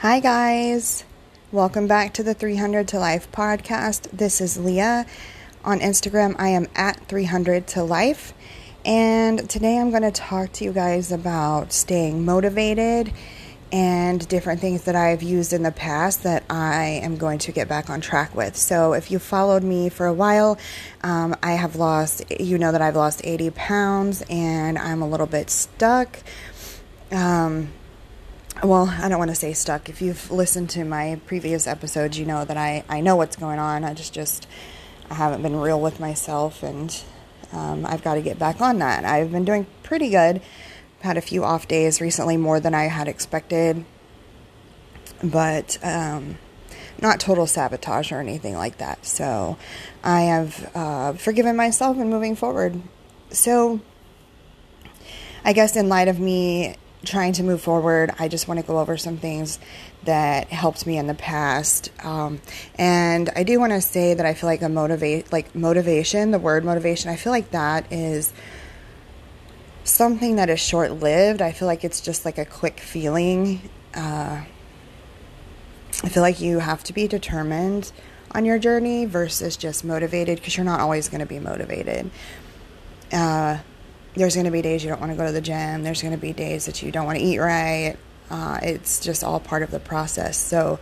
Hi, guys. Welcome back to the 300 to Life podcast. This is Leah. On Instagram, I am at 300 to Life. And today I'm going to talk to you guys about staying motivated and different things that I've used in the past that I am going to get back on track with. So, if you followed me for a while, um, I have lost, you know, that I've lost 80 pounds and I'm a little bit stuck. Um, well, I don't want to say stuck. If you've listened to my previous episodes, you know that I, I know what's going on. I just, just I haven't been real with myself, and um, I've got to get back on that. I've been doing pretty good. Had a few off days recently, more than I had expected, but um, not total sabotage or anything like that. So I have uh, forgiven myself and moving forward. So I guess in light of me trying to move forward, I just want to go over some things that helped me in the past. Um, and I do want to say that I feel like a motivate, like motivation, the word motivation, I feel like that is something that is short lived. I feel like it's just like a quick feeling. Uh, I feel like you have to be determined on your journey versus just motivated because you're not always going to be motivated. Uh, there's going to be days you don't want to go to the gym. There's going to be days that you don't want to eat right. Uh, it's just all part of the process. So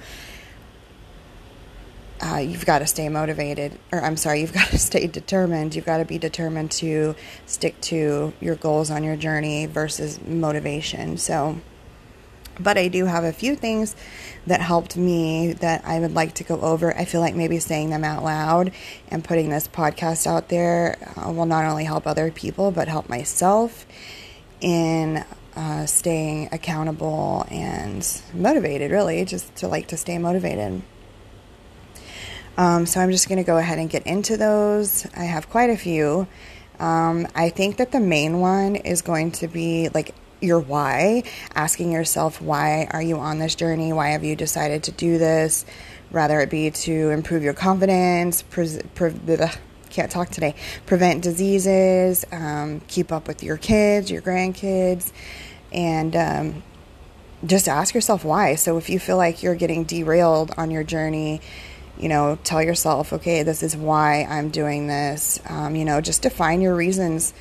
uh, you've got to stay motivated, or I'm sorry, you've got to stay determined. You've got to be determined to stick to your goals on your journey versus motivation. So, but I do have a few things that helped me that I would like to go over. I feel like maybe saying them out loud and putting this podcast out there uh, will not only help other people, but help myself in uh, staying accountable and motivated, really, just to like to stay motivated. Um, so I'm just going to go ahead and get into those. I have quite a few. Um, I think that the main one is going to be like your why, asking yourself, why are you on this journey? Why have you decided to do this? Rather it be to improve your confidence, pre- pre- can't talk today, prevent diseases, um, keep up with your kids, your grandkids, and um, just ask yourself why. So if you feel like you're getting derailed on your journey, you know, tell yourself, okay, this is why I'm doing this. Um, you know, just define your reasons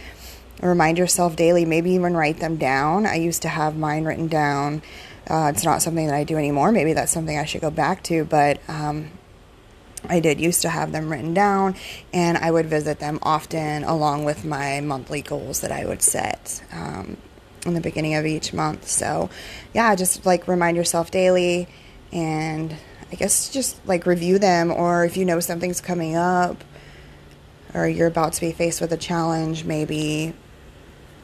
Remind yourself daily, maybe even write them down. I used to have mine written down. Uh, it's not something that I do anymore. Maybe that's something I should go back to, but um, I did used to have them written down, and I would visit them often along with my monthly goals that I would set um, in the beginning of each month. So, yeah, just like remind yourself daily, and I guess just like review them, or if you know something's coming up or you're about to be faced with a challenge, maybe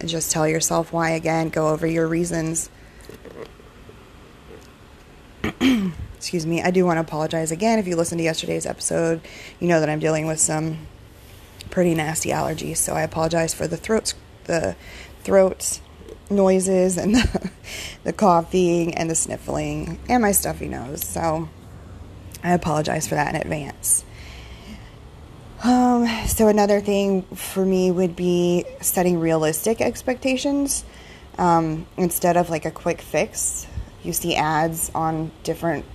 just tell yourself why again. Go over your reasons. Excuse me. I do want to apologize again. If you listened to yesterday's episode, you know that I'm dealing with some pretty nasty allergies. So I apologize for the throats the throat noises and the, the coughing and the sniffling and my stuffy nose. So I apologize for that in advance. Um, so another thing for me would be setting realistic expectations um, instead of like a quick fix. You see ads on different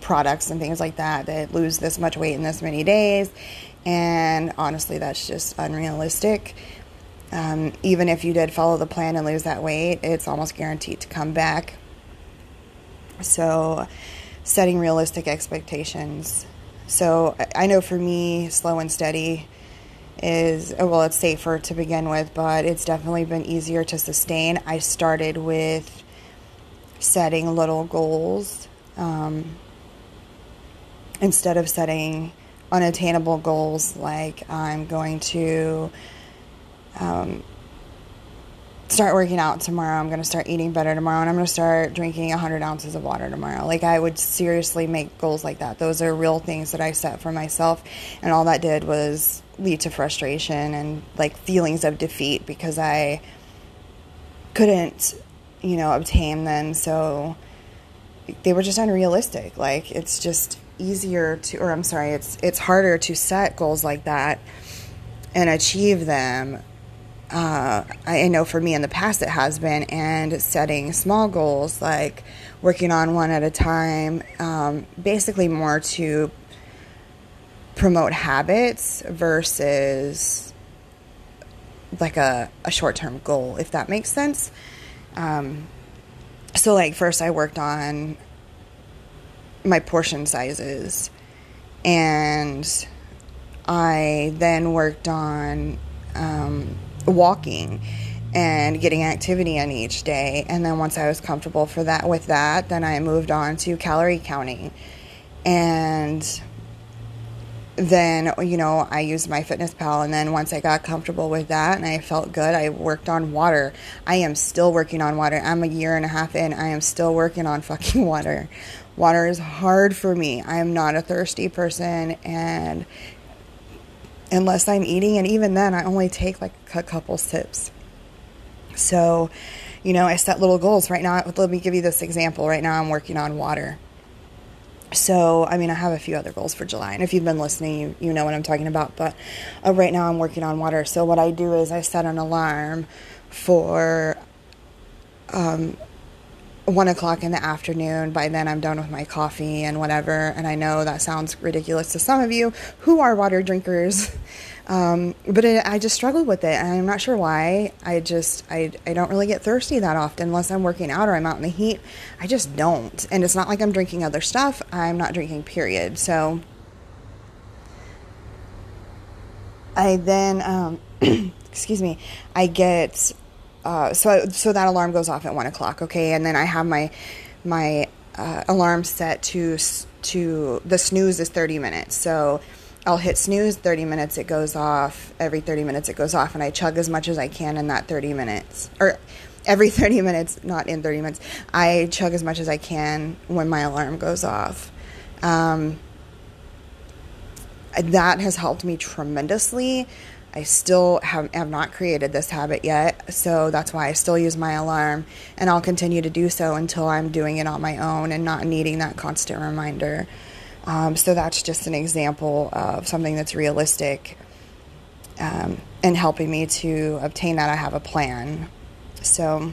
products and things like that that lose this much weight in this many days, and honestly, that's just unrealistic. Um, even if you did follow the plan and lose that weight, it's almost guaranteed to come back. So, setting realistic expectations so I know for me, slow and steady is well, it's safer to begin with, but it's definitely been easier to sustain. I started with setting little goals um, instead of setting unattainable goals like I'm going to um, start working out tomorrow. I'm going to start eating better tomorrow. And I'm going to start drinking 100 ounces of water tomorrow. Like, I would seriously make goals like that. Those are real things that I set for myself. And all that did was lead to frustration and like feelings of defeat because I couldn't, you know, obtain them. So they were just unrealistic. Like, it's just easier to, or I'm sorry, it's, it's harder to set goals like that and achieve them uh, I know for me in the past it has been, and setting small goals like working on one at a time, um, basically more to promote habits versus like a, a short term goal, if that makes sense. Um, so, like, first I worked on my portion sizes, and I then worked on um, walking and getting activity in each day. And then once I was comfortable for that with that, then I moved on to calorie counting. And then you know I used MyFitnessPal, and then once I got comfortable with that and I felt good, I worked on water. I am still working on water. I'm a year and a half in. I am still working on fucking water. Water is hard for me. I am not a thirsty person, and unless I'm eating, and even then, I only take like a couple sips. So, you know, I set little goals. Right now, let me give you this example. Right now, I'm working on water. So, I mean, I have a few other goals for July, and if you've been listening, you, you know what I'm talking about. But uh, right now, I'm working on water. So, what I do is I set an alarm for um, one o'clock in the afternoon. By then, I'm done with my coffee and whatever. And I know that sounds ridiculous to some of you who are water drinkers. Um, but it, I just struggled with it, and I'm not sure why. I just I I don't really get thirsty that often unless I'm working out or I'm out in the heat. I just don't, and it's not like I'm drinking other stuff. I'm not drinking. Period. So I then um, excuse me. I get uh, so so that alarm goes off at one o'clock. Okay, and then I have my my uh, alarm set to to the snooze is 30 minutes. So I'll hit snooze 30 minutes, it goes off. Every 30 minutes, it goes off, and I chug as much as I can in that 30 minutes. Or every 30 minutes, not in 30 minutes. I chug as much as I can when my alarm goes off. Um, that has helped me tremendously. I still have, have not created this habit yet, so that's why I still use my alarm, and I'll continue to do so until I'm doing it on my own and not needing that constant reminder. Um, so that's just an example of something that's realistic um, and helping me to obtain that. I have a plan. So,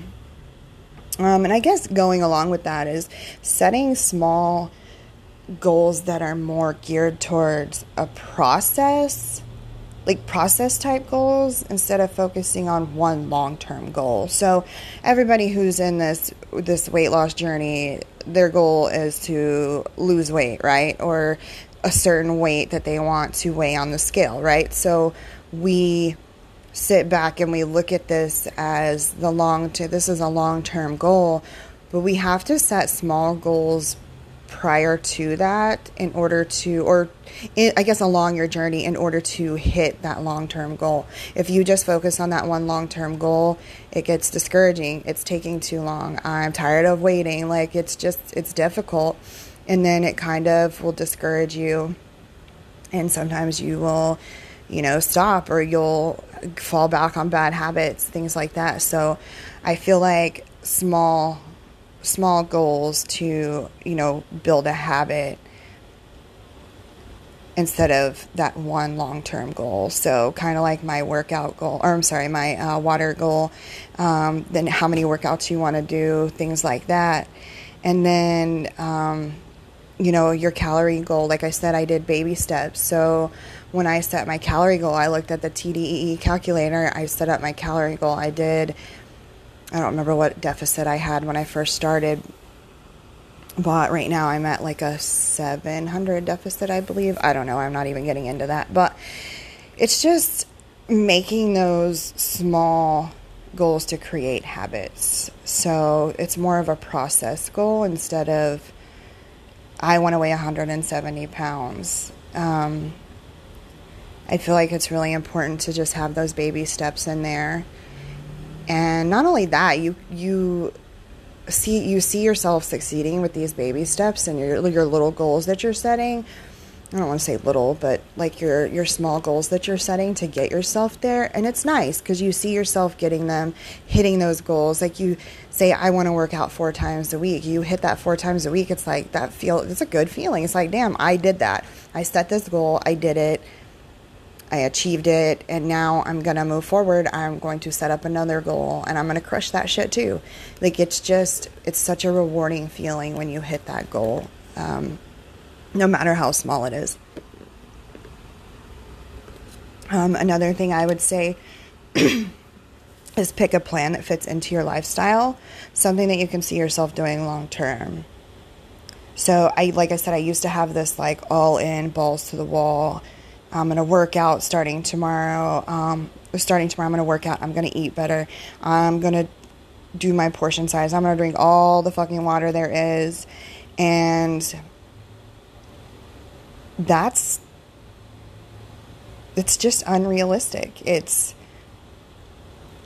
um, and I guess going along with that is setting small goals that are more geared towards a process like process type goals instead of focusing on one long-term goal. So everybody who's in this this weight loss journey, their goal is to lose weight, right? Or a certain weight that they want to weigh on the scale, right? So we sit back and we look at this as the long to this is a long-term goal, but we have to set small goals prior to that in order to, or in, I guess along your journey in order to hit that long term goal. If you just focus on that one long term goal, it gets discouraging. It's taking too long. I'm tired of waiting. Like it's just, it's difficult. And then it kind of will discourage you. And sometimes you will, you know, stop or you'll fall back on bad habits, things like that. So I feel like small small goals to, you know, build a habit instead of that one long term goal. So, kind of like my workout goal, or I'm sorry, my uh, water goal, um, then how many workouts you want to do, things like that. And then, um, you know, your calorie goal. Like I said, I did baby steps. So, when I set my calorie goal, I looked at the TDEE calculator, I set up my calorie goal. I did I don't remember what deficit I had when I first started. But right now I'm at like a 700 deficit, I believe. I don't know. I'm not even getting into that. But it's just making those small goals to create habits. So it's more of a process goal instead of I want to weigh 170 pounds. Um, I feel like it's really important to just have those baby steps in there and not only that, you you see you see yourself succeeding with these baby steps and your your little goals that you're setting. I don't want to say little, but like your your small goals that you're setting to get yourself there, and it's nice because you see yourself getting them, hitting those goals. Like you say, I want to work out four times a week. You hit that four times a week. It's like that feel. It's a good feeling. It's like, damn, I did that. I set this goal. I did it I achieved it and now I'm to move forward. I'm going to set up another goal and I'm to crush that shit too. Like it's just, it's such a rewarding feeling when you hit that goal, um, no matter how small it is. Um, another thing I would say is pick a plan that fits into your lifestyle, something that you can see yourself doing long term. So I like I said I used to have this like all in balls to the wall. I'm going to work out starting tomorrow. Um, starting tomorrow I'm going to work out. I'm going to eat better. I'm going to do my portion size. I'm going to drink all the fucking water there is and that's it's just unrealistic. It's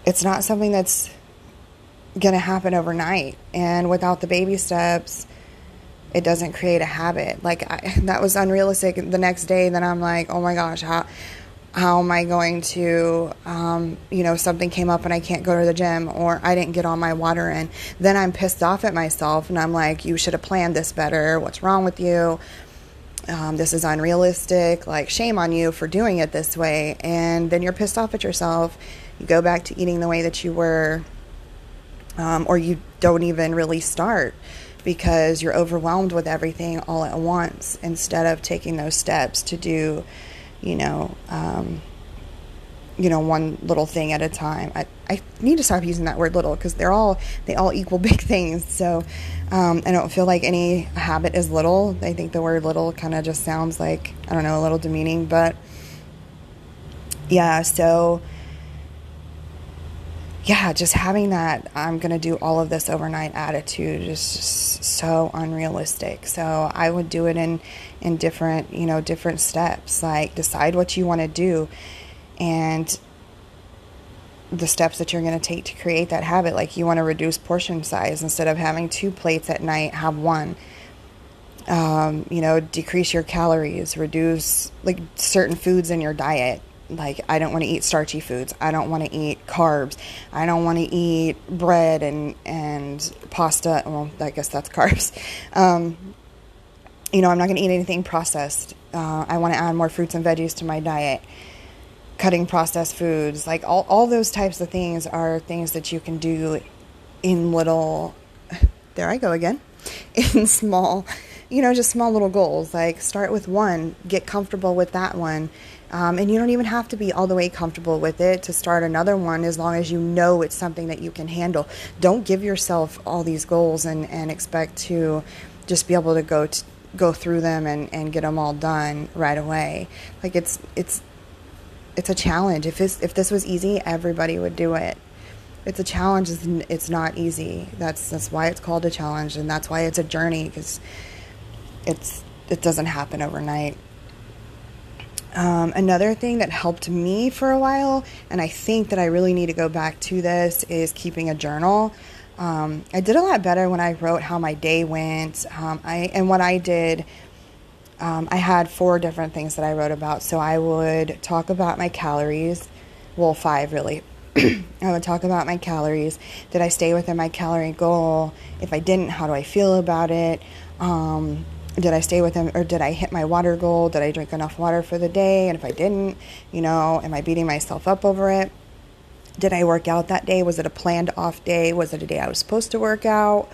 it's not something that's going to happen overnight. And without the baby steps, it doesn't create a habit. Like I, that was unrealistic. The next day, then I'm like, oh my gosh, how how am I going to, um, you know, something came up and I can't go to the gym or I didn't get all my water in. Then I'm pissed off at myself and I'm like, you should have planned this better. What's wrong with you? Um, this is unrealistic. Like, shame on you for doing it this way. And then you're pissed off at yourself you go back to eating the way that you were, um, or you don't even really start because you're overwhelmed with everything all at once instead of taking those steps to do, you know, um, you know, one little thing at a time. I, I need to stop using that word little because they're all, they all equal big things. So um, I don't feel like any habit is little. I think the word little kind of just sounds like, I don't know, a little demeaning, but yeah, so yeah, just having that I'm going to do all of this overnight attitude is just so unrealistic. So I would do it in in different, you know, different steps. Like decide what you want to do and the steps that you're going to take to create that habit. Like you want to reduce portion size instead of having two plates at night, have one. Um, you know, decrease your calories, reduce like certain foods in your diet like I don't want to eat starchy foods. I don't want to eat carbs. I don't want to eat bread and and pasta. Well, I guess that's carbs. Um, you know, I'm not going to eat anything processed. Uh, I want to add more fruits and veggies to my diet. Cutting processed foods, like all all those types of things, are things that you can do in little. There I go again. In small, you know, just small little goals. Like start with one, get comfortable with that one um, and you don't even have to be all the way comfortable with it to start another one as long as you know it's something that you can handle. Don't give yourself all these goals and, and expect to just be able to go to, go through them and, and get them all done right away. Like it's it's it's a challenge. If this if this was easy, everybody would do it. It's a challenge. It's not easy. That's that's why it's called a challenge, and that's why it's a journey because it's it doesn't happen overnight. Um, another thing that helped me for a while, and I think that I really need to go back to this, is keeping a journal. Um, I did a lot better when I wrote how my day went. Um, I and what I did. Um, I had four different things that I wrote about. So I would talk about my calories. Well, five really. I would talk about my calories. Did I stay within my calorie goal? If I didn't, how do I feel about it? Um, did I stay with him or did I hit my water goal? Did I drink enough water for the day? And if I didn't, you know, am I beating myself up over it? Did I work out that day? Was it a planned off day? Was it a day I was supposed to work out?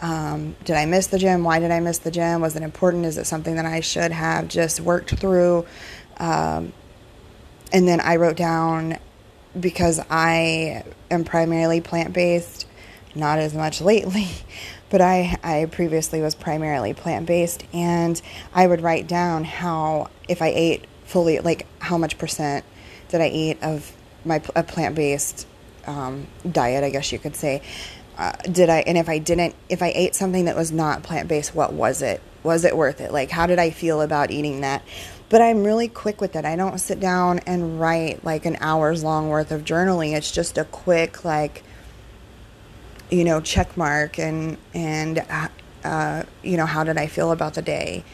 Um, did I miss the gym? Why did I miss the gym? Was it important? Is it something that I should have just worked through? Um, and then I wrote down because I am primarily plant based, not as much lately but I, I previously was primarily plant based, and I would write down how, if I ate fully, like how much percent did I eat of my a plant based um, diet, I guess you could say. Uh, did I, and if I didn't, if I ate something that was not plant based, what was it? Was it worth it? Like, how did I feel about eating that? But I'm really quick with it. I don't sit down and write like an hour's long worth of journaling. It's just a quick, like, you know, check mark and and uh, you know, how did I feel about the day?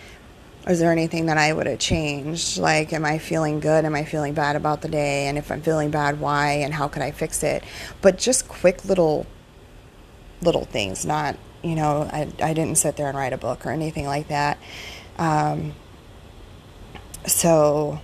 Is there anything that I would have changed? Like, am I feeling good? Am I feeling bad about the day? And if I'm feeling bad, why? And how could I fix it? But just quick little little things, not you know, I I didn't sit there and write a book or anything like that. Um, so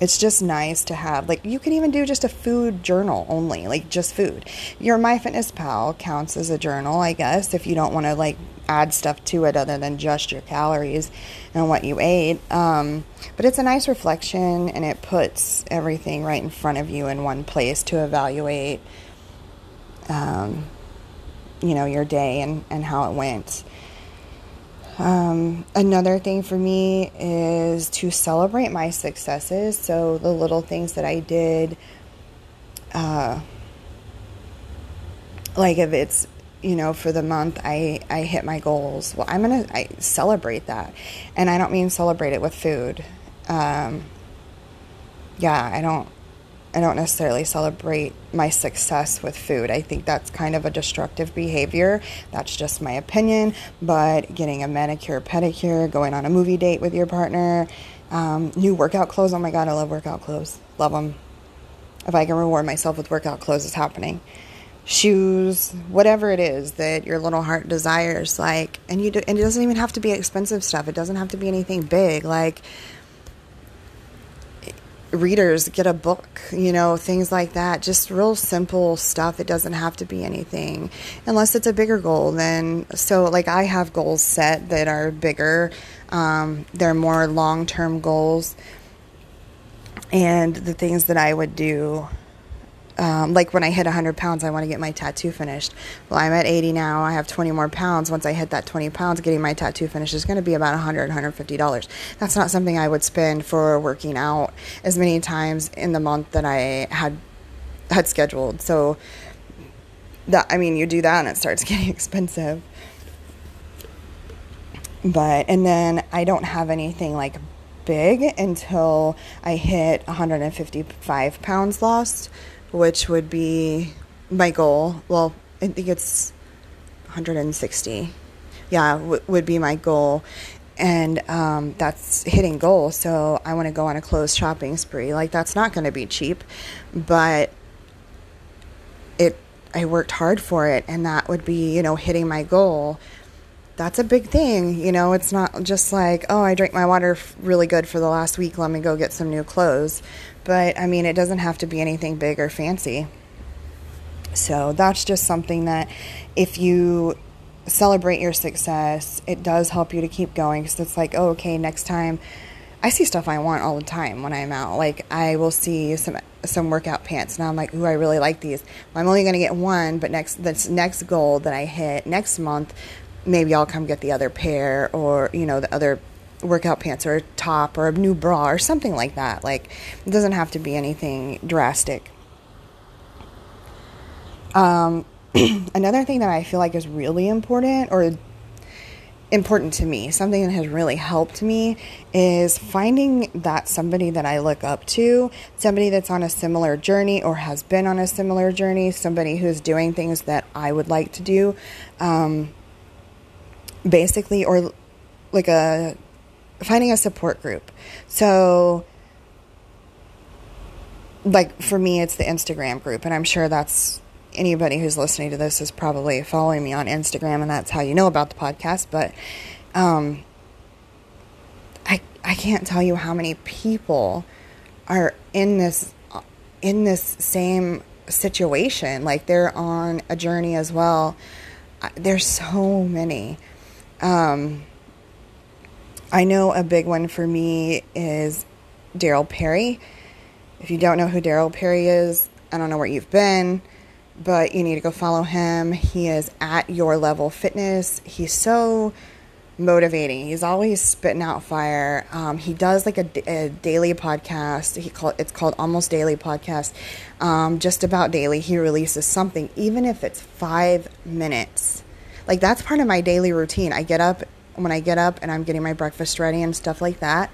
it's just nice to have like you can even do just a food journal only like just food. Your myfitnesspal counts as a journal i guess if you don't want to like add stuff to it other than just your calories and what you ate um, but it's a nice reflection and it puts everything right in front of you in one place to evaluate um, you know your day and, and how it went um, another thing for me is to celebrate my successes. So the little things that I did, uh, like if it's you know for the month I I hit my goals. Well, I'm gonna I celebrate that, and I don't mean celebrate it with food. Um, yeah, I don't I don't necessarily celebrate my success with food. I think that's kind of a destructive behavior. That's just my opinion. But getting a manicure, pedicure, going on a movie date with your partner, um, new workout clothes. Oh my God, I love workout clothes. Love them. If I can reward myself with workout clothes, it's happening. Shoes, whatever it is that your little heart desires, like, and you do, and it doesn't even have to be expensive stuff. It doesn't have to be anything big, like readers get a book, you know, things like that. Just real simple stuff. It doesn't have to be anything unless it's a bigger goal. Then, so like I have goals set that are bigger, um, they're more long term goals. And the things that I would do um, like when I hit 100 pounds, I want to get my tattoo finished. Well, I'm at 80 now. I have 20 more pounds. Once I hit that 20 pounds, getting my tattoo finished is going to be about 100, 150 dollars. That's not something I would spend for working out as many times in the month that I had had scheduled. So that I mean, you do that and it starts getting expensive. But and then I don't have anything like big until I hit 155 pounds lost which would be my goal. Well, I think it's 160. Yeah, w- would be my goal. And um, that's hitting goal. So I want to go on a clothes shopping spree. Like, that's not going to be cheap, but it, I worked hard for it. And that would be, you know, hitting my goal that's a big thing. You know, it's not just like, oh, I drank my water really good for the last week. Let me go get some new clothes. But I mean, it doesn't have to be anything big or fancy. So that's just something that if you celebrate your success, it does help you to keep going because it's like, oh, okay, next time. I see stuff I want all the time when I'm out. Like I will see some some workout pants, and I'm like, ooh, I really like these. Well, I'm only going to get one, but next this next goal that I hit next month, maybe I'll come get the other pair, or you know, the other workout pants or a top or a new bra or something like that. Like, it doesn't have to be anything drastic. Um, another thing that I feel like is really important or important to me, something that has really helped me is finding that somebody that I look up to, somebody that's on a similar journey or has been on a similar journey, somebody who's doing things that I would like to do. Um, basically, or like a finding a support group. So, like for me, it's the Instagram group, and I'm sure that's anybody who's listening to this is probably following me on Instagram, and that's how you know about the podcast. But um, I I can't tell you how many people are in this in this same situation. Like they're on a journey as well. There's so many. Um, I know a big one for me is Daryl Perry. If you don't know who Daryl Perry is, I don't know where you've been, but you need to go follow him. He is at your level fitness. He's so motivating. He's always spitting out fire. Um, he does like a, a, daily podcast. He call it's called Almost Daily Podcast. Um, just about daily, he releases something, even if it's five minutes. Like that's part of my daily routine. I get up when I get up and I'm getting my breakfast ready and stuff like that,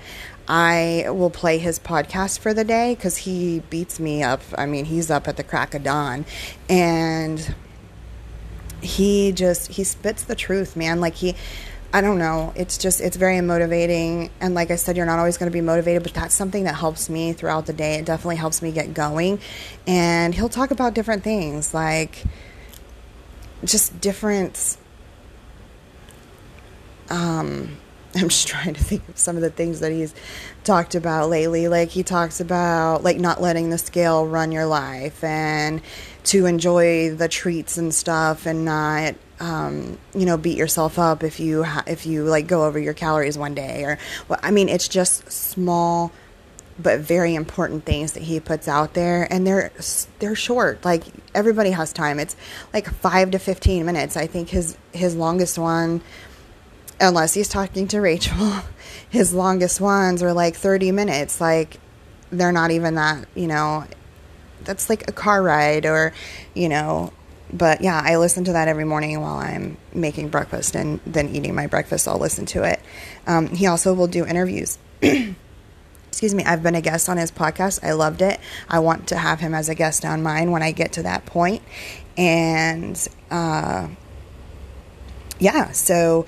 I will play his podcast for the day because he beats me up. I mean, he's up at the crack of dawn. And he just, he spits the truth, man. Like, he, I don't know. It's just, it's very motivating. And like I said, you're not always going to be motivated, but that's something that helps me throughout the day. It definitely helps me get going. And he'll talk about different things like just different um, I'm just trying to think of some of the things that he's talked about lately. Like he talks about like not letting the scale run your life and to enjoy the treats and stuff and not um, you know beat yourself up if you ha- if you like go over your calories one day or well, I mean it's just small but very important things that he puts out there and they're they're short. Like everybody has time. It's like 5 to 15 minutes. I think his his longest one unless he's talking to Rachel his longest ones are like 30 minutes like they're not even that you know that's like a car ride or you know but yeah i listen to that every morning while i'm making breakfast and then eating my breakfast i'll listen to it um, he also will do interviews excuse me, I've been a guest on his podcast. I loved it. I want to have him as a guest on mine when I get to that point. And uh, yeah, so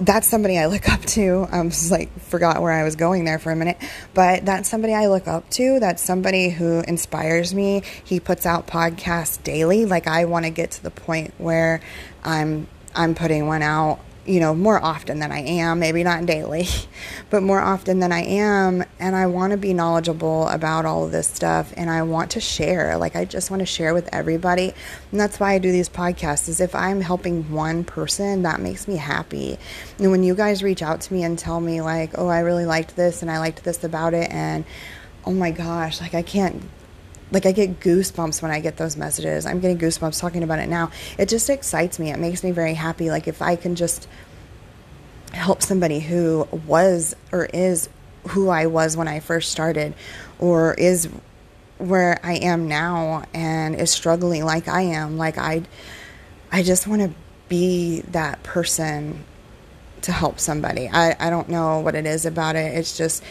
that's somebody I look up to. Um, I'm just like forgot where I was going there for a minute, but that's somebody I look up to. That's somebody who inspires me. He puts out podcasts daily. Like I want to get to the point where I'm I'm putting one out you know, more often than I am, maybe not daily, but more often than I am. And I want to be knowledgeable about all of this stuff and I want to share. Like, I just want to share with everybody. And that's why I do these podcasts, is if I'm helping one person, that makes me happy. And when you guys reach out to me and tell me, like, oh, I really liked this and I liked this about it, and oh my gosh, like, I can't like I get goosebumps when I get those messages. I'm getting goosebumps talking about it now. It just excites me. It makes me very happy. Like if I can just help somebody who was or is who I was when I first started or is where I am now and is struggling like I am, like I I just want to be that person to help somebody. I, I don't know what it is about it. It's just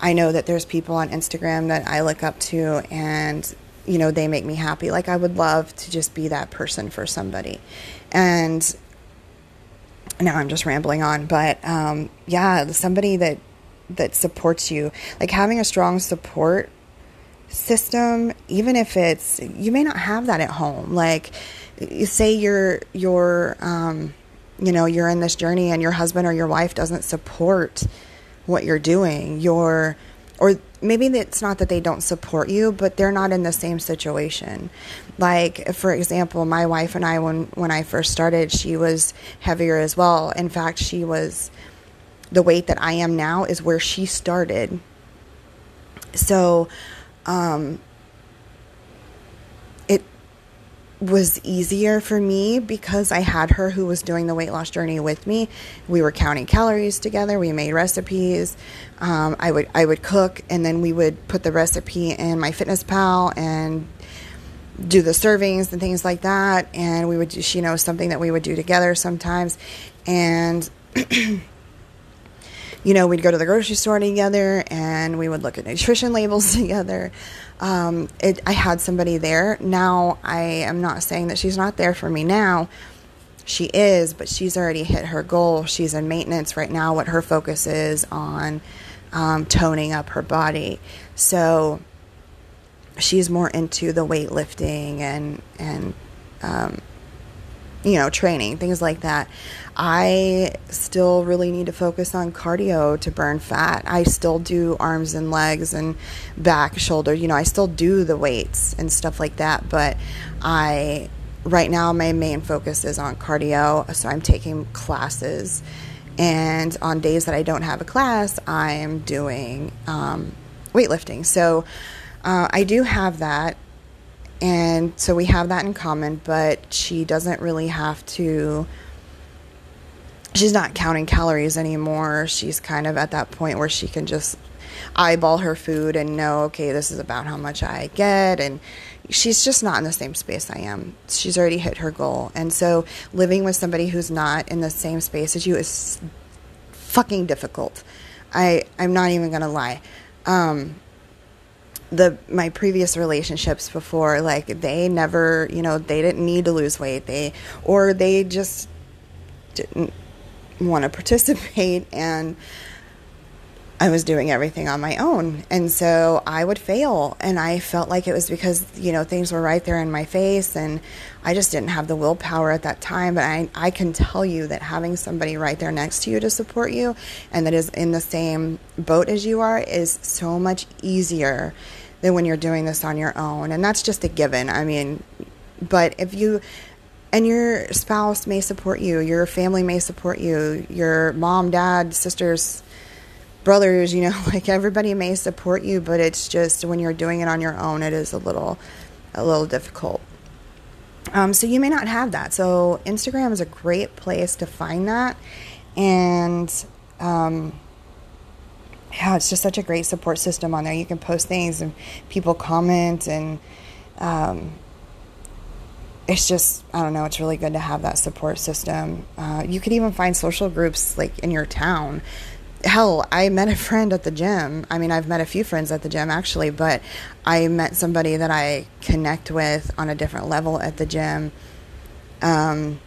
I know that there's people on Instagram that I look up to and you know they make me happy. Like I would love to just be that person for somebody. And now I'm just rambling on but um, yeah somebody that that supports you. Like having a strong support system even if it's you may not have that at home. Like say you're you're um, you know you're in this journey and your husband or your wife doesn't support what you're doing. You're or maybe it's not that they don't support you, but they're not in the same situation. Like for example, my wife and I when when I first started, she was heavier as well. In fact, she was the weight that I am now is where she started. So um was easier for me because I had her who was doing the weight loss journey with me. We were counting calories together. We made recipes. Um, I would I would cook, and then we would put the recipe in my Fitness Pal and do the servings and things like that. And we would do, you know, something that we would do together sometimes. And you know, we'd go to the grocery store together and we would look at nutrition labels together. Um, it, I had somebody there. Now, I am not saying that she's not there for me now. She is, but she's already hit her goal. She's in maintenance right now. What her focus is on um, toning up her body. So she's more into the weightlifting and and um, you know, training, things like that. I still really need to focus on cardio to burn fat. I still do arms and legs and back, shoulder, you know, I still do the weights and stuff like that, but I right now my main focus is on cardio, so I'm taking classes. And on days that I don't have a class, I am doing um, weightlifting. So uh, I do have that and so we have that in common, but she doesn't really have to. She's not counting calories anymore. She's kind of at that point where she can just eyeball her food and know, okay, this is about how much I get. And she's just not in the same space I am. She's already hit her goal. And so living with somebody who's not in the same space as you is fucking difficult. I, I'm not even going to lie. Um, the my previous relationships before like they never you know they didn't need to lose weight they or they just didn't want to participate and I was doing everything on my own. And so I would fail. And I felt like it was because, you know, things were right there in my face and I just didn't have the willpower at that time. But I, I can tell you that having somebody right there next to you to support you and that is in the same boat as you are is so much easier than when you're doing this on your own. And that's just a given. I mean, but if you, and your spouse may support you, your family may support you, your mom, dad, sisters, brothers, you know, like everybody may support you, but it's just when you're doing it on your own, it is a little, a little difficult. Um, so you may not have that. So Instagram is a great place to find that, and um, yeah, it's just such a great support system on there. You can post things and people comment, and um, it's just I don't know. It's really good to have that support system. Uh, you could even find social groups like in your town hell, I met a friend at the gym. I mean, I've met a few friends at the gym actually, but I met somebody that I connect with on a different level at the gym. Um,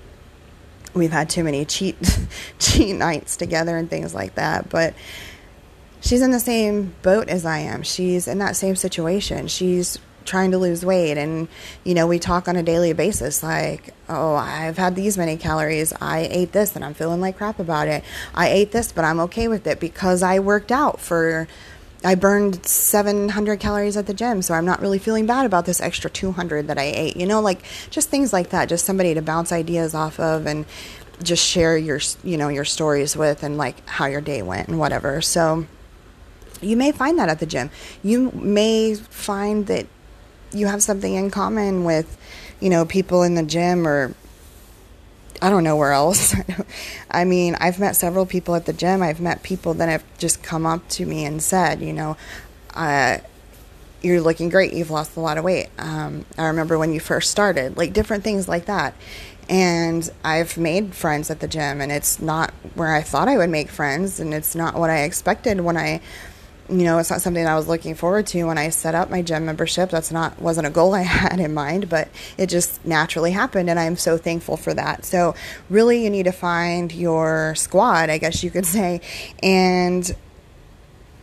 we've had too many cheat cheat nights together and things like that, but she's in the same boat as I am. She's in that same situation. She's trying to lose weight. And you know we talk on a daily basis like oh i've had these many calories. I ate this and i'm feeling like crap about it. I ate this but i'm okay with it because i worked out for i burned 700 calories at the gym. So i'm not really feeling bad about this extra 200 that i ate you know like just things like that just somebody to bounce ideas off of and just share your you know your stories with and like how your day went and whatever. So you may find that at the gym. You may find that you have something in common with, you know, people in the gym or I don't know where else. I mean, I've met several people at the gym. I've met people that have just come up to me and said, you know, uh, you're looking great. You've lost a lot of weight. Um, I remember when you first started, like different things like that. And I've made friends at the gym, and it's not where I thought I would make friends, and it's not what I expected when I you know, it's not something I was looking forward to when I set up my gym membership. That's not wasn't a goal I had in mind, but it just naturally happened and I'm so thankful for that. So, really you need to find your squad, I guess you could say, and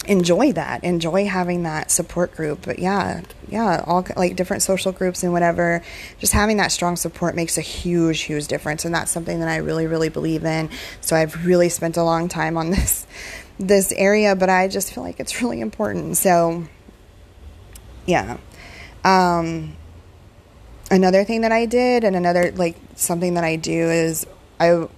enjoy that. Enjoy having that support group. But yeah, yeah, all like different social groups and whatever. Just having that strong support makes a huge huge difference and that's something that I really really believe in. So, I've really spent a long time on this this area, but I just feel like it's really important. So, yeah. Um, another thing that I did, and another like something that I do is I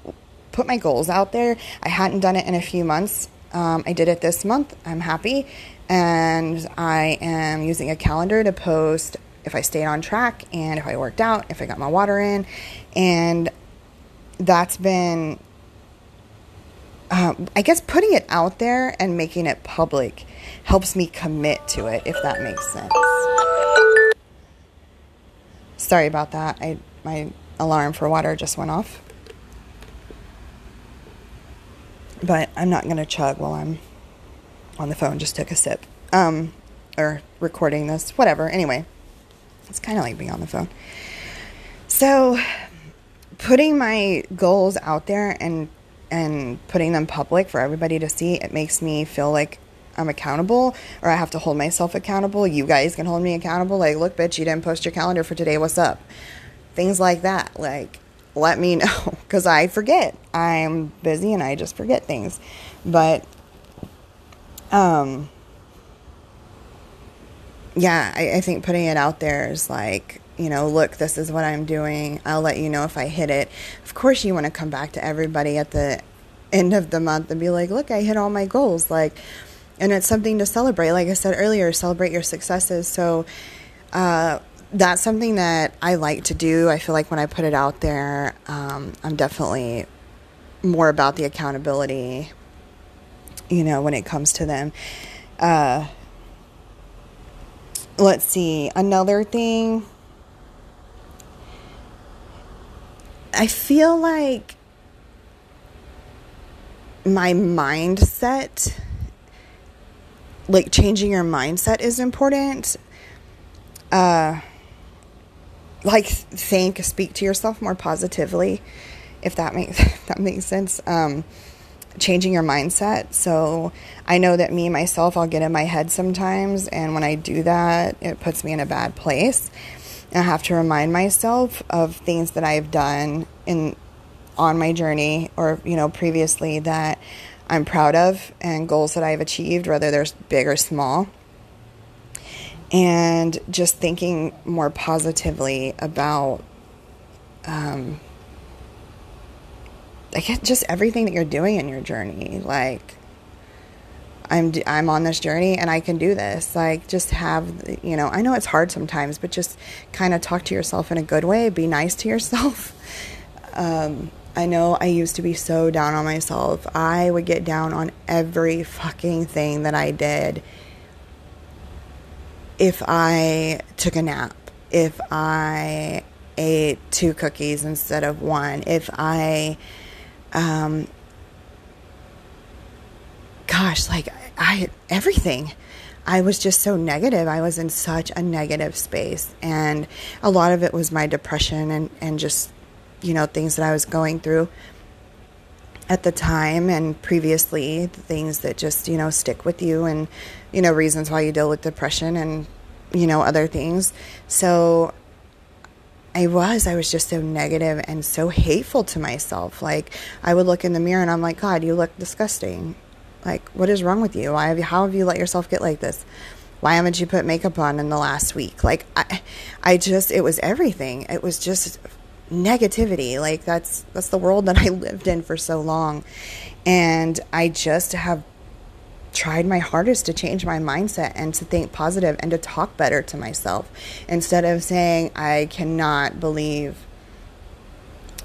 put my goals out there. I hadn't done it in a few months. Um, I did it this month. I'm happy, and I am using a calendar to post if I stayed on track and if I worked out, if I got my water in, and that's been um, I guess putting it out there and making it public helps me commit to it, if that makes sense. Sorry about that. I my alarm for water just went off. But I'm not gonna chug while I'm on the phone. Just took a sip. Um, or recording this, whatever. Anyway, it's kind of like being on the phone. So, putting my goals out there and and putting them public for everybody to see, it makes me feel like I'm accountable or I have to hold myself accountable. You guys can hold me accountable. Like, look, bitch, you didn't post your calendar for today. What's up? Things like that. Like, let me know because I forget. I'm busy and I just forget things. But, um, yeah, I, I think putting it out there is like, you know, look, this is what I'm doing. I'll let you know if I hit it. Of course, you want to come back to everybody at the end of the month and be like, look, I hit all my goals. Like, and it's something to celebrate. Like I said earlier, celebrate your successes. So, uh, that's something that I like to do. I feel like when I put it out there, um, I'm definitely more about the accountability, you know, when it comes to them. Uh, let's see, another thing I feel like my mindset, like changing your mindset, is important. Uh, like think, speak to yourself more positively, if that makes if that makes sense. Um, changing your mindset. So I know that me myself, I'll get in my head sometimes, and when I do that, it puts me in a bad place. I have to remind myself of things that I've done in on my journey or you know previously that I'm proud of and goals that I've achieved, whether they're big or small. And just thinking more positively about um, I get just everything that you're doing in your journey. Like, I'm I'm on this journey and I can do this. Like, just have you know. I know it's hard sometimes, but just kind of talk to yourself in a good way. Be nice to yourself. Um, I know I used to be so down on myself. I would get down on every fucking thing that I did. If I took a nap, if I ate two cookies instead of one, if I um, gosh, like I, everything. I was just so negative. I was in such a negative space. And a lot of it was my depression and, and just, you know, things that I was going through at the time and previously, things that just, you know, stick with you and, you know, reasons why you deal with depression and, you know, other things. So I was. I was just so negative and so hateful to myself. Like I would look in the mirror and I'm like, God, you look disgusting. Like, what is wrong with you? Why have you, how have you let yourself get like this? Why haven't you put makeup on in the last week? Like, I, I just, it was everything. It was just negativity. Like that's that's the world that I lived in for so long, and I just have tried my hardest to change my mindset and to think positive and to talk better to myself instead of saying, I cannot believe,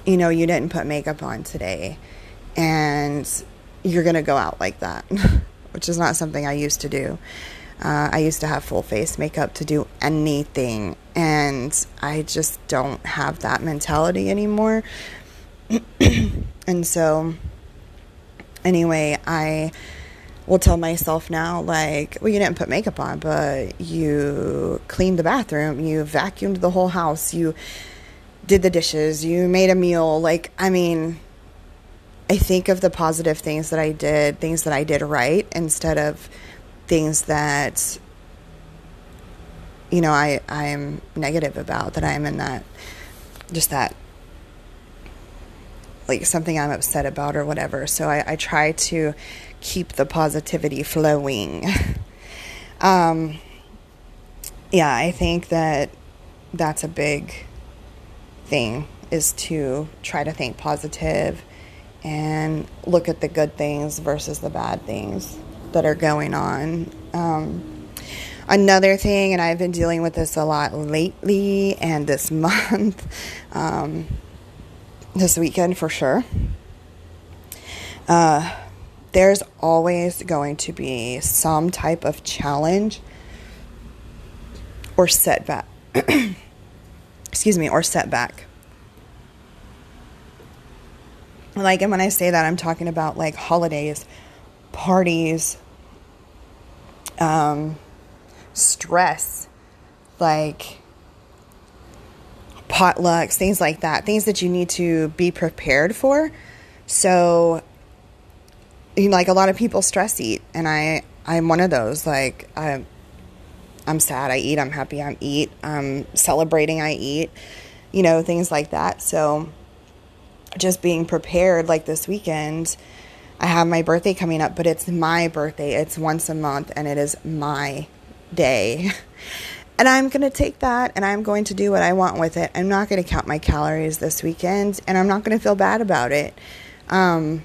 you know, you didn't put makeup on today and you're going to go out like that, which is not something I used to do. Uh, I used to have full face makeup to do anything, and I just don't have that mentality anymore. and so, anyway, I will tell myself now, like, well, you didn't put makeup on, but you cleaned the bathroom, you vacuumed the whole house, you did the dishes, you made a meal. Like, I mean, I think of the positive things that I did, things that I did right, instead of things that, you know, I, I'm negative about, that I'm in that, just that like something I'm upset about or whatever. So I, I try to keep the positivity flowing. um, yeah, I think that that's a big thing is to try to think positive and look at the good things versus the bad things that are going on. Um, another thing, and I've been dealing with this a lot lately and this month, um, this weekend for sure. Uh, there's always going to be some type of challenge or setback. Excuse me, or setback. Like, and when I say that, I'm talking about like holidays, parties, um, stress, like potlucks, things like that, things that you need to be prepared for. So you know, like a lot of people stress eat, and I I'm one of those. Like I I'm sad, I eat. I'm happy, I eat. I'm celebrating, I eat. You know, things like that. So just being prepared, like this weekend. I have my birthday coming up, but it's my birthday. It's once a month and it is my day. And I'm going to take that and I'm going to do what I want with it. I'm not going to count my calories this weekend and I'm not going to feel bad about it. Um,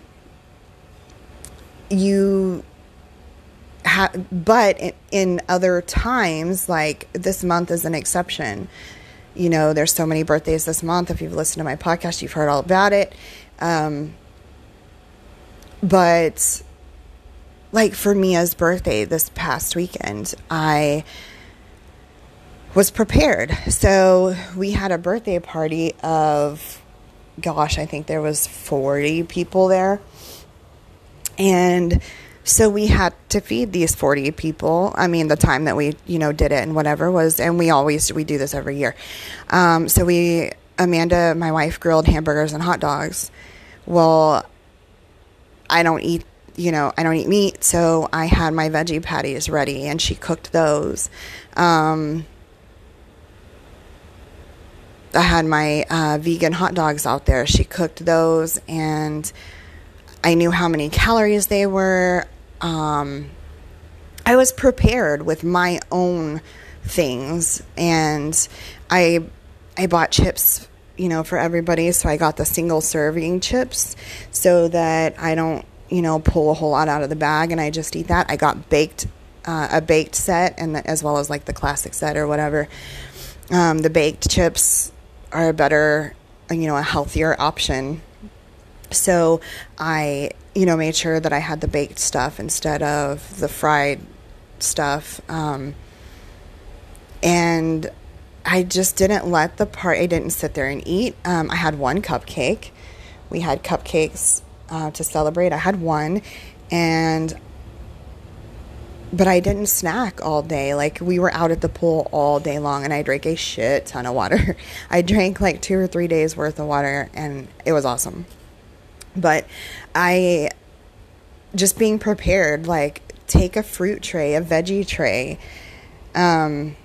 you have, but in, in other times, like this month is an exception. You know, there's so many birthdays this month. If you've listened to my podcast, you've heard all about it. Um, but like for Mia's birthday this past weekend, I was prepared. So we had a birthday party of, gosh, I think there was 40 people there. And so we had to feed these 40 people. I mean, the time that we, you know, did it and whatever was, and we always, we do this every year. Um, so we, Amanda, my wife, grilled hamburgers and hot dogs. Well, I don't eat you know, I don't eat meat, so I had my veggie patties ready and she cooked those. Um, I had my uh, vegan hot dogs out there. She cooked those, and I knew how many calories they were. Um, I was prepared with my own things, and I I bought chips, you know, for everybody. So I got the single serving chips, so that I don't, you know, pull a whole lot out of the bag, and I just eat that. I got baked uh, a baked set, and the, as well as like the classic set or whatever. Um, the baked chips are a better, you know, a healthier option. So I, you know, made sure that I had the baked stuff instead of the fried stuff. Um, and I just didn't let the part, I didn't sit there and eat. Um, I had one cupcake. We had cupcakes uh, to celebrate. I had one. And but I didn't snack all day. Like we were out at the pool all day long and I drank a shit ton of water. I drank like 2 or 3 days worth of water and it was awesome. But I just being prepared like take a fruit tray, a veggie tray. Um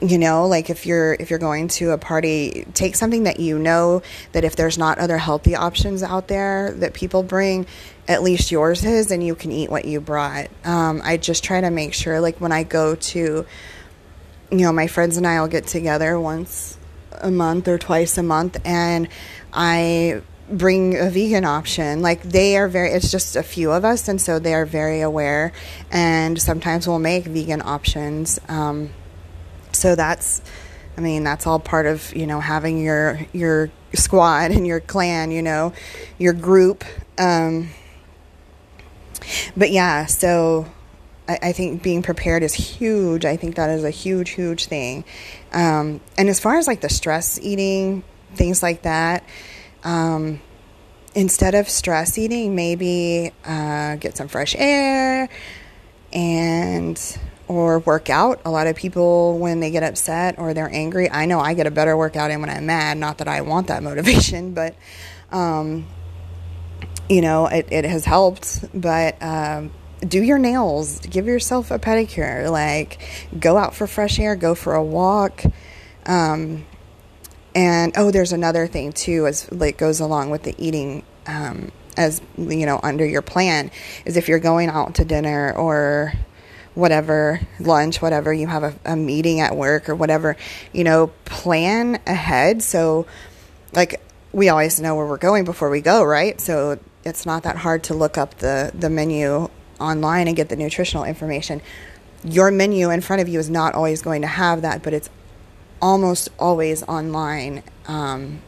you know like if you're if you're going to a party take something that you know that if there's not other healthy options out there that people bring at least yours is and you can eat what you brought um, i just try to make sure like when i go to you know my friends and i'll get together once a month or twice a month and i bring a vegan option like they are very it's just a few of us and so they are very aware and sometimes we'll make vegan options um, so that's I mean, that's all part of, you know, having your your squad and your clan, you know, your group. Um, but yeah, so I, think being prepared is huge. I think that is a huge, huge thing. Um, and as far as like the stress eating, things like that, um, instead of stress eating, maybe uh, get some fresh air and or work out. A lot of people, when they get upset or they're angry, I know I get a better workout in when I'm mad. Not that I want that motivation, but, um, you know, it, it has helped. But um, do your nails, give yourself a pedicure, like go out for fresh air, go for a walk. Um, and oh, there's another thing too, as like goes along with the eating. Um, as you know, under your plan is if you're going out to dinner or whatever, lunch, whatever, you have a, a meeting at work or whatever, you know, plan ahead. So, like, we always know where we're going before we go, right? So it's not that hard to look up the, the menu online and get the nutritional information. Your menu in front of you is not always going to have that, but it's almost always online um,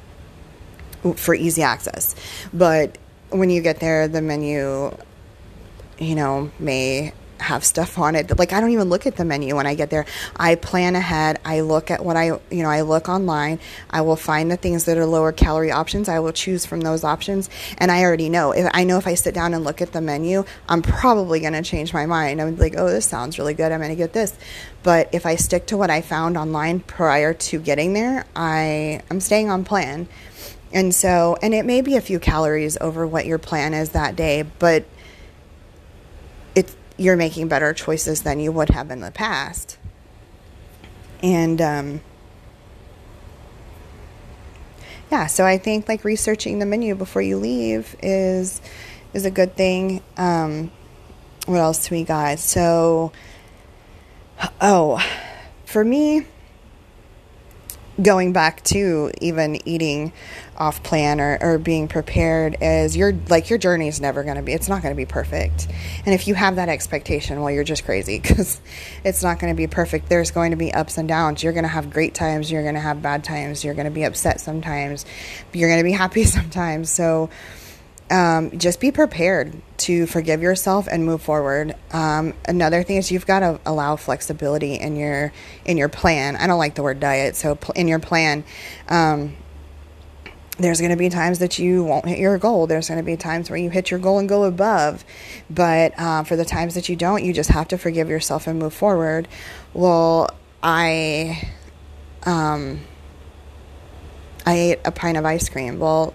for easy access. But when you get there, the menu, you know, may have stuff on it. Like I don't even look at the menu when I get there. I plan ahead. I look at what I, you know, I look online. I will find the things that are lower calorie options. I will choose from those options. And I already know. If I know if I sit down and look at the menu, I'm probably going to change my mind. I'm like, "Oh, this sounds really good. I'm going to get this." But if I stick to what I found online prior to getting there, I I'm staying on plan. And so, and it may be a few calories over what your plan is that day, but you're making better choices than you would have in the past. And um, yeah, so I think like researching the menu before you leave is is a good thing. Um, what else do we got? So, oh, for me, going back to even eating off plan or, or being prepared is your like your journey is never going to be it's not going to be perfect. And if you have that expectation well you're just crazy because it's not going to be perfect. There's going to be ups and downs. You're going to have great times you're going to have bad times you're going to be upset sometimes you're going to be happy sometimes. So um, just be prepared to forgive yourself and move forward. Um, another thing is you've got to allow flexibility in your in your plan. I don't like the word diet, so in your plan, um, there's going to be times that you won't hit your goal. There's going to be times where you hit your goal and go above. But uh, for the times that you don't, you just have to forgive yourself and move forward. Well, I, um, I ate a pint of ice cream. Well,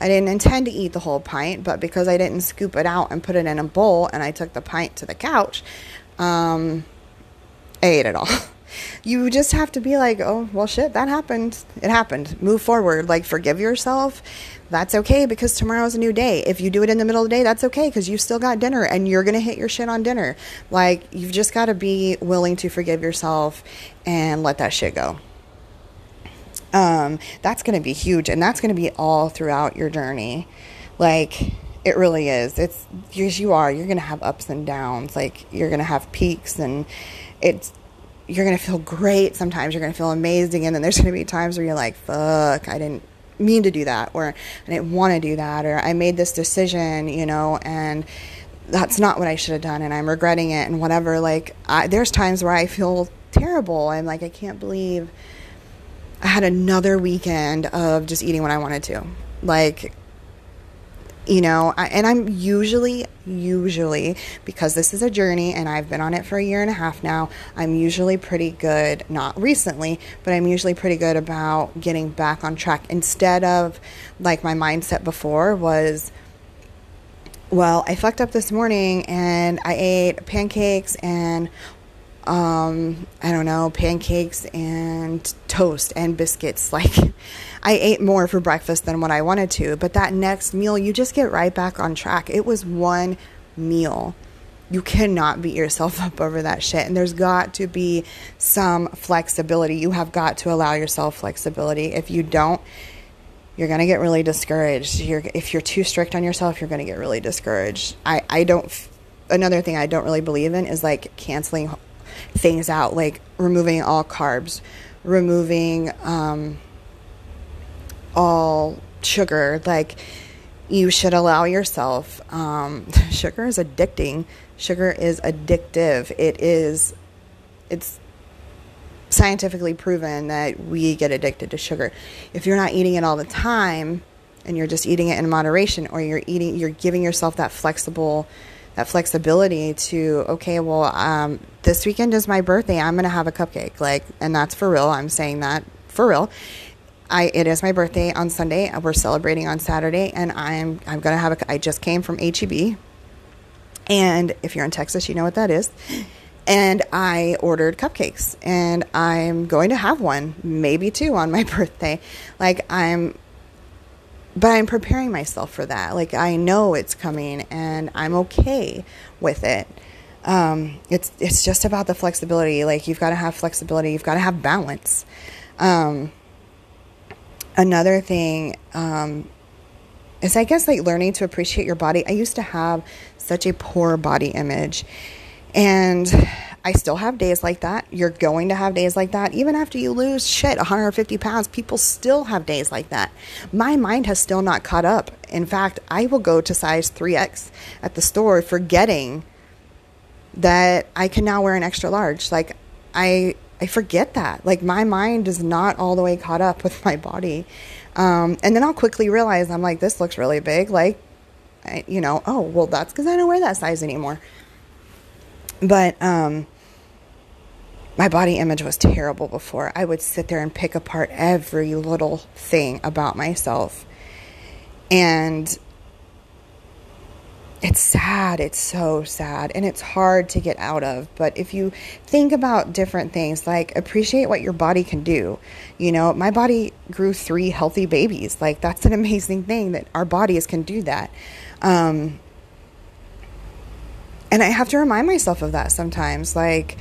I didn't intend to eat the whole pint, but because I didn't scoop it out and put it in a bowl and I took the pint to the couch, um, I ate it all. you just have to be like, oh, well, shit, that happened. It happened. Move forward. Like, forgive yourself. That's okay because tomorrow's a new day. If you do it in the middle of the day, that's okay because you still got dinner and you're going to hit your shit on dinner. Like, you've just got to be willing to forgive yourself and let that shit go. Um, that's going to be huge and that's going to be all throughout your journey. Like, it really is. It's because you are. You're going to have ups and downs. Like, you're going to have peaks and it's you're going to feel great sometimes you're going to feel amazing and then there's going to be times where you're like fuck i didn't mean to do that or i didn't want to do that or i made this decision you know and that's not what i should have done and i'm regretting it and whatever like I, there's times where i feel terrible i'm like i can't believe i had another weekend of just eating what i wanted to. Like you know, I, and I'm usually, usually, because this is a journey and I've been on it for a year and a half now, I'm usually pretty good, not recently, but I'm usually pretty good about getting back on track. Instead of like my mindset before was, well, I fucked up this morning and I ate pancakes and um, I don't know, pancakes and toast and biscuits. Like, I ate more for breakfast than what I wanted to, but that next meal, you just get right back on track. It was one meal. You cannot beat yourself up over that shit. And there's got to be some flexibility. You have got to allow yourself flexibility. If you don't, you're going to get really discouraged. You're, if you're too strict on yourself, you're going to get really discouraged. I, I don't, another thing I don't really believe in is like canceling things out, like removing all carbs, removing um, all sugar. Like, you should allow yourself. Um, sugar is addicting. Sugar is addictive. It is, it's scientifically proven that we get addicted to sugar. If you're not eating it all the time and you're just eating it in moderation or you're eating, you're giving yourself that flexible that flexibility to okay well um, this weekend is my birthday i'm gonna have a cupcake like and that's for real i'm saying that for real I, it is my birthday on Sunday. We're celebrating on Saturday, and I'm I'm gonna have a. I just came from HEB, and if you're in Texas, you know what that is. And I ordered cupcakes, and I'm going to have one, maybe two, on my birthday. Like I'm but I'm preparing myself for that. Like I know it's coming and I'm okay with it. Um, it's it's just about the flexibility. Like you've got to have flexibility. You've got to have balance. Um, another thing um, is, I guess, like learning to appreciate your body. I used to have such a poor body image, and I still have days like that. You're going to have days like that. Even after you lose shit, 150 pounds, people still have days like that. My mind has still not caught up. In fact, I will go to size 3X at the store forgetting that I can now wear an extra large. Like, I. I forget that. Like, my mind is not all the way caught up with my body. Um, and then I'll quickly realize I'm like, this looks really big. Like, I, you know, oh, well, that's because I don't wear that size anymore. But um, my body image was terrible before. I would sit there and pick apart every little thing about myself. And it's sad. It's so sad. And it's hard to get out of. But if you think about different things, like appreciate what your body can do. You know, my body grew three healthy babies. Like, that's an amazing thing that our bodies can do that. Um, and I have to remind myself of that sometimes. Like,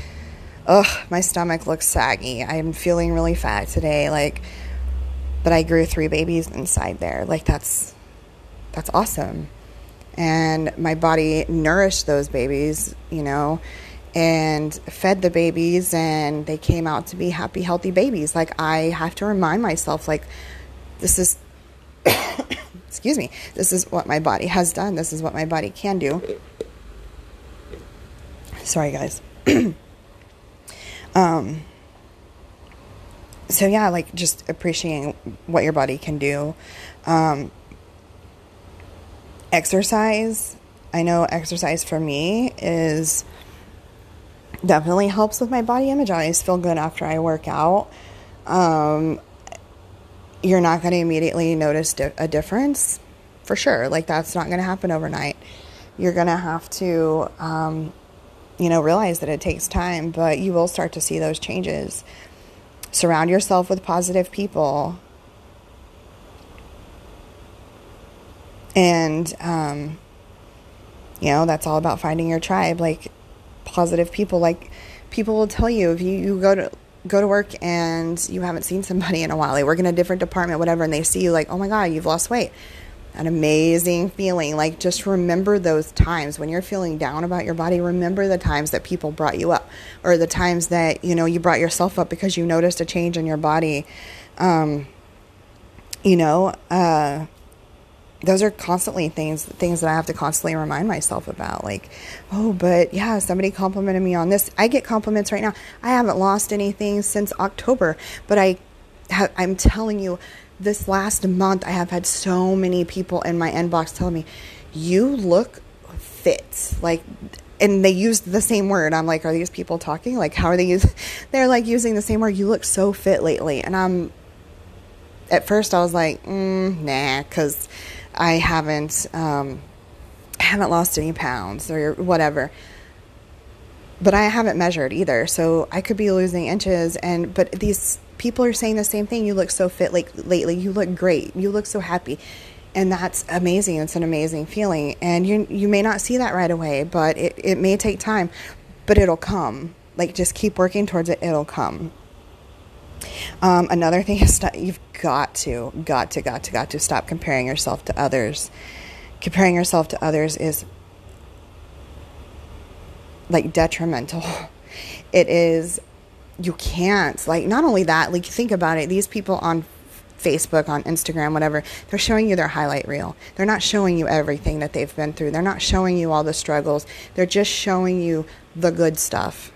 ugh, my stomach looks saggy. I'm feeling really fat today. Like, but I grew three babies inside there. Like, that's that's awesome. And my body nourished those babies, you know, and fed the babies, and they came out to be happy, healthy babies. Like, I have to remind myself, like, this is, excuse me, this is what my body has done. This is what my body can do. Sorry, guys. Um, so yeah, like just appreciating what your body can do. Um, exercise. I know exercise for me is definitely helps with my body image. I always feel good after I work out. Um, you're not going to immediately notice a difference, for sure. Like that's not going to happen overnight. You're going to have to, um, you know, realize that it takes time, but you will start to see those changes. Surround yourself with positive people. And, um, you know, that's all about finding your tribe. Like positive people, like people will tell you if you, you go to go to work and you haven't seen somebody in a while, they work in a different department, whatever, and they see you like, oh my God, you've lost weight. An amazing feeling. Like, just remember those times when you're feeling down about your body. Remember the times that people brought you up, or the times that, you know, you brought yourself up because you noticed a change in your body. Um, you know, uh, those are constantly things things that I have to constantly remind myself about. Like, oh, but yeah, somebody complimented me on this. I get compliments right now. I haven't lost anything since October, but I, ha- I'm telling you, this last month I have had so many people in my inbox telling me, "You look fit." Like, and they used the same word. I'm like, are these people talking? Like, how are they using? They're like using the same word. You look so fit lately, and I'm. At first, I was like, mm, nah, because I haven't um, haven't lost any pounds or whatever. But I haven't measured either, so I could be losing inches. And but these people are saying the same thing. You look so fit like lately. You look great. You look so happy, and that's amazing. It's an amazing feeling. And you you may not see that right away, but it it may take time, but it'll come. Like just keep working towards it. It'll come. Um, another thing is that you've got to, got to, got to, got to stop comparing yourself to others. Comparing yourself to others is like detrimental. It is, you can't. Like, not only that, like, think about it. These people on Facebook, on Instagram, whatever, they're showing you their highlight reel. They're not showing you everything that they've been through. They're not showing you all the struggles. They're just showing you the good stuff.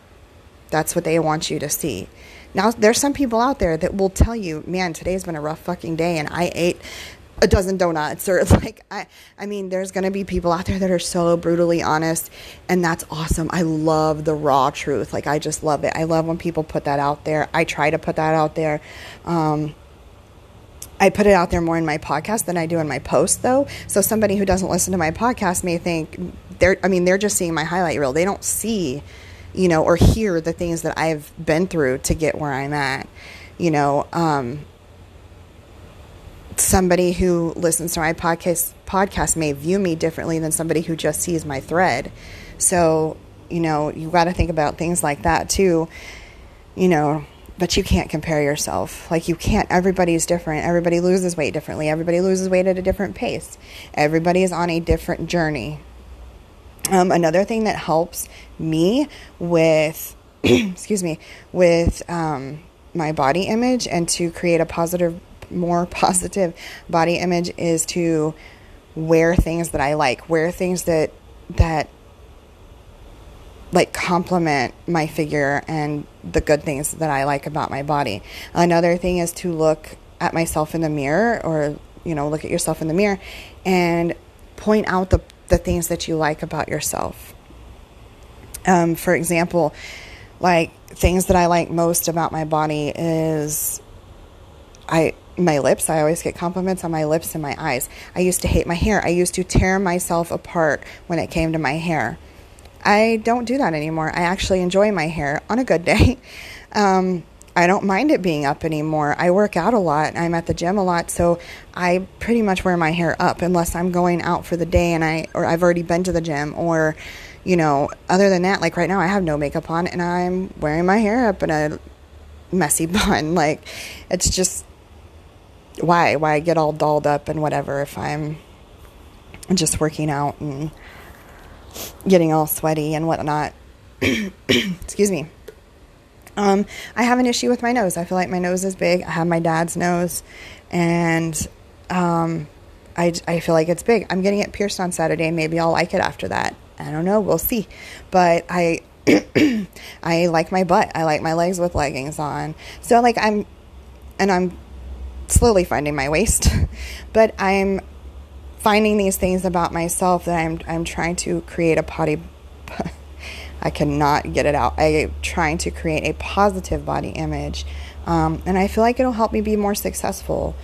That's what they want you to see. Now, there's some people out there that will tell you, man, today's been a rough fucking day and I ate a dozen donuts or like I I mean there's going to be people out there that are so brutally honest and that's awesome. I love the raw truth. Like I just love it. I love when people put that out there. I try to put that out there. Um, I put it out there more in my podcast than I do in my post though. So somebody who doesn't listen to my podcast may think they're I mean they're just seeing my highlight reel. They don't see you know, or hear the things that I've been through to get where I'm at. You know, um, somebody who listens to my podcast podcast may view me differently than somebody who just sees my thread. So, you know, you got to think about things like that too. You know, but you can't compare yourself. Like you can't everybody's different. Everybody loses weight differently. Everybody loses weight at a different pace. Everybody is on a different journey. Um, another thing that helps me with, excuse me, with um, my body image and to create a positive, more positive body image is to wear things that I like, wear things that that like complement my figure and the good things that I like about my body. Another thing is to look at myself in the mirror or you know, look at yourself in the mirror and point out the the things that you like about yourself. Um, for example, like things that I like most about my body is I my lips. I always get compliments on my lips and my eyes. I used to hate my hair. I used to tear myself apart when it came to my hair. I don't do that anymore. I actually enjoy my hair on a good day. Um, I don't mind it being up anymore. I work out a lot. I'm at the gym a lot, so I pretty much wear my hair up unless I'm going out for the day and I or I've already been to the gym or you know, other than that, like right now I have no makeup on and I'm wearing my hair up in a messy bun. Like it's just why why get all dolled up and whatever if I'm just working out and getting all sweaty and whatnot. Excuse me. Um, I have an issue with my nose. I feel like my nose is big. I have my dad's nose, and um, I, I feel like it's big. I'm getting it pierced on Saturday. Maybe I'll like it after that. I don't know. We'll see. But I I like my butt. I like my legs with leggings on. So like I'm and I'm slowly finding my waist, but I'm finding these things about myself that I'm I'm trying to create a potty I cannot get it out. I'm trying to create a positive body image. Um, and I feel like it'll help me be more successful.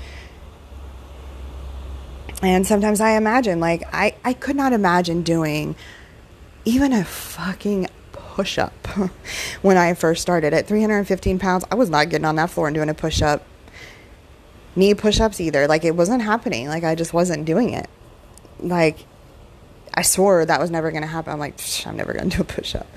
And sometimes I imagine, like, I, I could not imagine doing even a fucking push up when I first started. At 315 pounds, I was not getting on that floor and doing a push up, knee push ups either. Like, it wasn't happening. Like, I just wasn't doing it. Like, I swore that was never going to happen. I'm like, I'm never going to do a push up.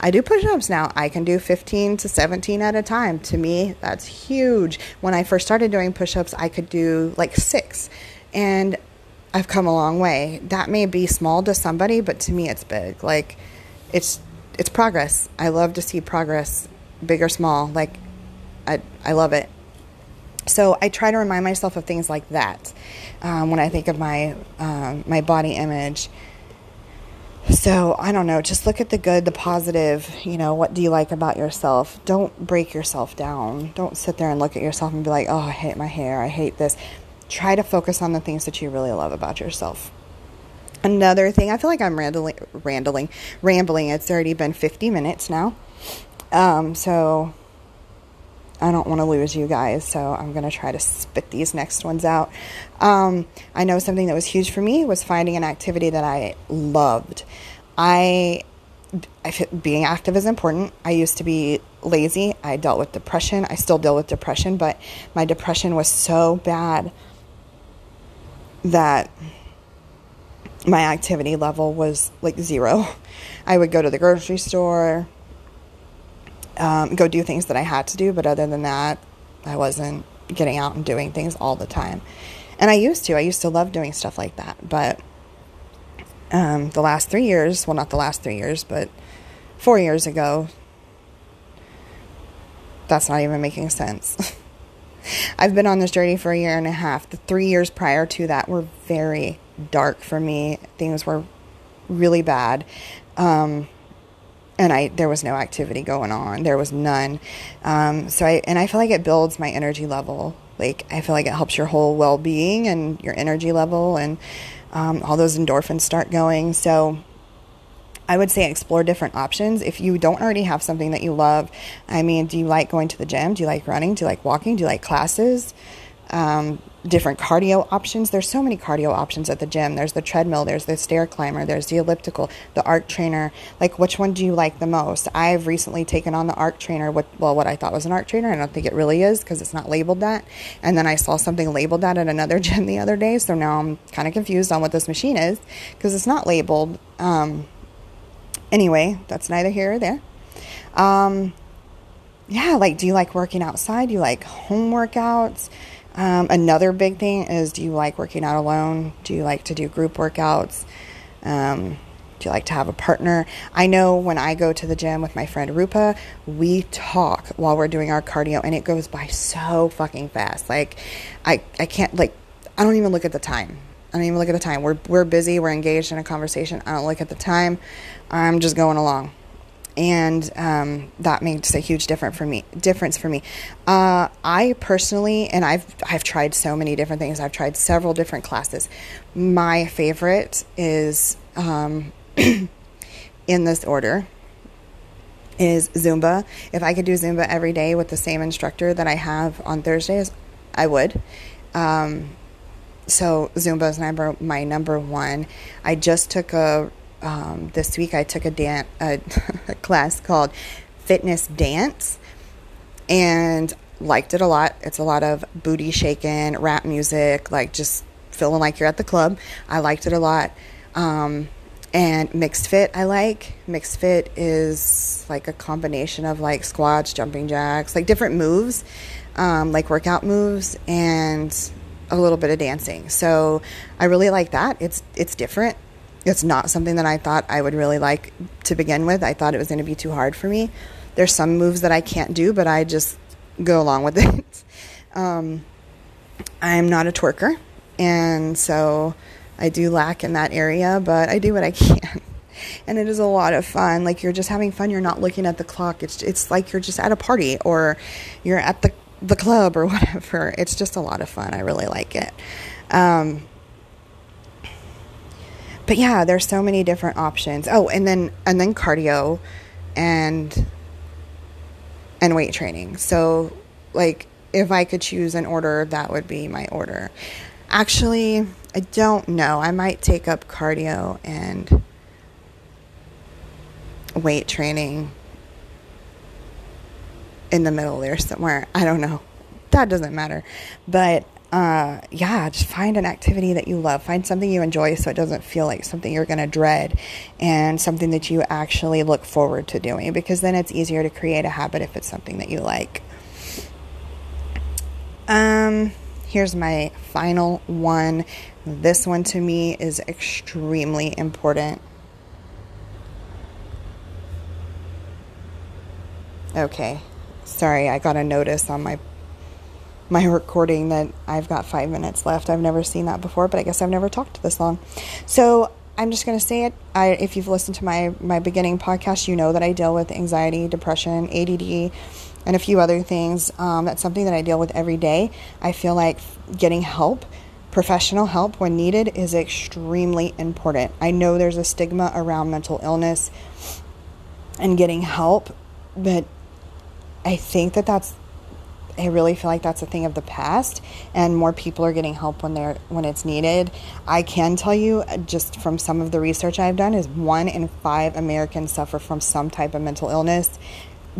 I do push ups now. I can do 15 to 17 at a time. To me, that's huge. When I first started doing push ups, I could do like six. And I've come a long way. That may be small to somebody, but to me, it's big. Like, it's it's progress. I love to see progress, big or small. Like, I I love it. So I try to remind myself of things like that um, when I think of my um, my body image. So I don't know, just look at the good, the positive, you know, what do you like about yourself? Don't break yourself down. Don't sit there and look at yourself and be like, oh, I hate my hair, I hate this. Try to focus on the things that you really love about yourself. Another thing, I feel like I'm rambling, rambling, rambling. It's already been 50 minutes now. Um, so I don't want to lose you guys, so I'm going to try to spit these next ones out. Um, I know something that was huge for me was finding an activity that I loved. I, I being active is important. I used to be lazy. I dealt with depression. I still deal with depression, but my depression was so bad that my activity level was like zero. I would go to the grocery store, um, go do things that I had to do, but other than that, I wasn't getting out and doing things all the time. And I used to. I used to love doing stuff like that. But um, the last three years, well, not the last three years, but four years ago, that's not even making sense. I've been on this journey for a year and a half. The three years prior to that were very dark for me. Things were really bad. Um, and I there was no activity going on. There was none. Um, so I and I feel like it builds my energy level. Like I feel like it helps your whole well being and your energy level, and um, all those endorphins start going. So I would say explore different options. If you don't already have something that you love, I mean, do you like going to the gym? Do you like running? Do you like walking? Do you like classes? Um, different cardio options. There's so many cardio options at the gym. There's the treadmill, there's the stair climber, there's the elliptical, the arc trainer. Like, which one do you like the most? I've recently taken on the arc trainer, what, well, what I thought was an arc trainer. I don't think it really is because it's not labeled that. And then I saw something labeled that at another gym the other day. So now I'm kind of confused on what this machine is because it's not labeled. Um, anyway, that's neither here or there. Um, yeah, like, do you like working outside? Do you like home workouts? Um, another big thing is do you like working out alone? Do you like to do group workouts? Um, do you like to have a partner? I know when I go to the gym with my friend Rupa, we talk while we're doing our cardio and it goes by so fucking fast. Like I, I can't like I don't even look at the time. I don't even look at the time. We're we're busy, we're engaged in a conversation. I don't look at the time. I'm just going along and um, that makes a huge difference for me. Difference for me. Uh, I personally, and I've I've tried so many different things. I've tried several different classes. My favorite is um, in this order is Zumba. If I could do Zumba every day with the same instructor that I have on Thursdays, I would. Um, so Zumba is number my number one. I just took a um, this week I took a, dan- a, a class called Fitness Dance and liked it a lot. It's a lot of booty shaking, rap music, like just feeling like you're at the club. I liked it a lot. Um, and MixxedFit, I like. MixxedFit is like a combination of like squats, jumping jacks, like different moves, um, like workout moves, and a little bit of dancing. So I really like that. It's it's different it's not something that I thought I would really like to begin with. I thought it was going to be too hard for me. There's some moves that I can't do, but I just go along with it. Um, I'm not a twerker, and so I do lack in that area, but I do what I can. And it is a lot of fun. Like you're just having fun. You're not looking at the clock. It's it's like you're just at a party or you're at the the club or whatever. It's just a lot of fun. I really like it. Um, but yeah, there's so many different options. Oh, and then and then cardio and and weight training. So like if I could choose an order, that would be my order. Actually, I don't know. I might take up cardio and weight training in the middle there somewhere. I don't know. That doesn't matter. But uh, yeah, just find an activity that you love. Find something you enjoy so it doesn't feel like something you're going to dread and something that you actually look forward to doing because then it's easier to create a habit if it's something that you like. Um, here's my final one. This one to me is extremely important. Okay. Sorry, I got a notice on my my recording that I've got five minutes left. I've never seen that before, but I guess I've never talked this long. So I'm just going to say it. I, if you've listened to my my beginning podcast, you know that I deal with anxiety, depression, ADD, and a few other things. Um, that's something that I deal with every day. I feel like getting help, professional help when needed, is extremely important. I know there's a stigma around mental illness and getting help, but I think that that's I really feel like that's a thing of the past, and more people are getting help when they're when it's needed. I can tell you, uh, just from some of the research I've done, is one in five Americans suffer from some type of mental illness.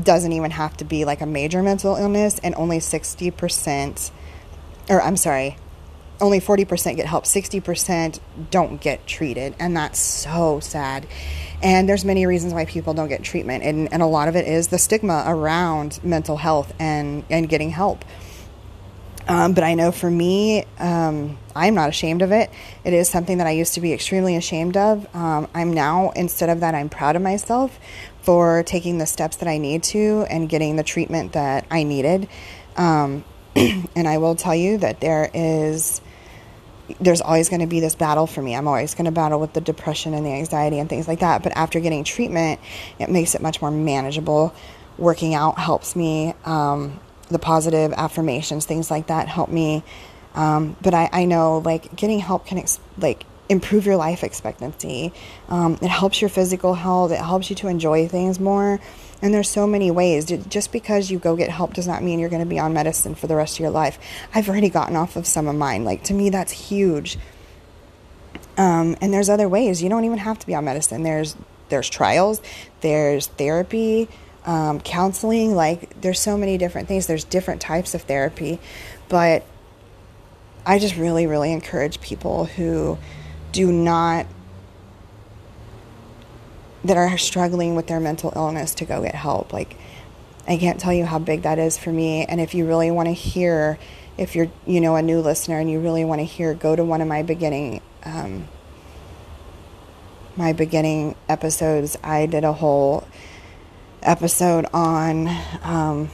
Doesn't even have to be like a major mental illness, and only sixty percent, or I'm sorry, only 40% get help 60% don't get treated and that's so sad and there's many reasons why people don't get treatment and, and a lot of it is the stigma around mental health and, and getting help um, but I know for me, um, I'm not ashamed of it. It is something that I used to be extremely ashamed of. Um, I'm now, instead of that, I'm proud of myself for taking the steps that I need to and getting the treatment that I needed. Um, and I will tell you that there is there's always going to be this battle for me. I'm always going to battle with the depression and the anxiety and things like that. But after getting treatment, it makes it much more manageable. Working out helps me. Um, the positive affirmations, things like that, help me. Um, but I, I know like getting help can ex- like improve your life expectancy. Um, it helps your physical health. It helps you to enjoy things more. And there's so many ways. Just because you go get help does not mean you're going to be on medicine for the rest of your life. I've already gotten off of some of mine. Like, to me, that's huge. Um, and there's other ways. You don't even have to be on medicine. There's there's trials, there's therapy, um, counseling. Like, there's so many different things. There's different types of therapy, but I just really, really encourage people who do not that are struggling with their mental illness to go get help. Like, I can't tell you how big that is for me. And if you really want to hear, if you're, you know, a new listener and you really want to hear, go to one of my beginning, um, my beginning episodes. I did a whole episode on um,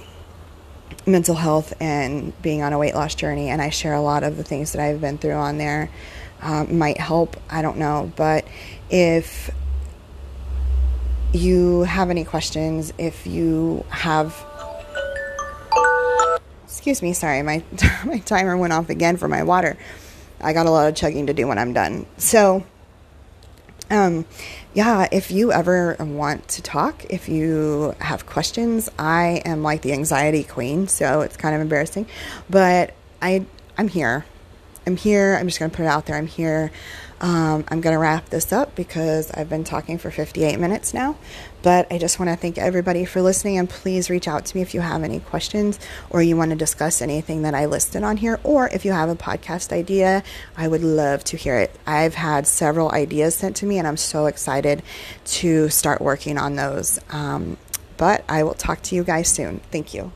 mental health and being on a weight loss journey, and I share a lot of the things that I've been through on there. Um, might help, I don't know, but if you have any questions, if you have excuse me, sorry, my my timer went off again for my water. I got a lot of chugging to do when I'm done. So um yeah, if you ever want to talk, if you have questions, I am like the anxiety queen, so it's kind of embarrassing, but I I'm here. I'm here. I'm just going to put it out there. I'm here. Um, I'm going to wrap this up because I've been talking for 58 minutes now. But I just want to thank everybody for listening and please reach out to me if you have any questions or you want to discuss anything that I listed on here or if you have a podcast idea, I would love to hear it. I've had several ideas sent to me and I'm so excited to start working on those. Um, but I will talk to you guys soon. Thank you.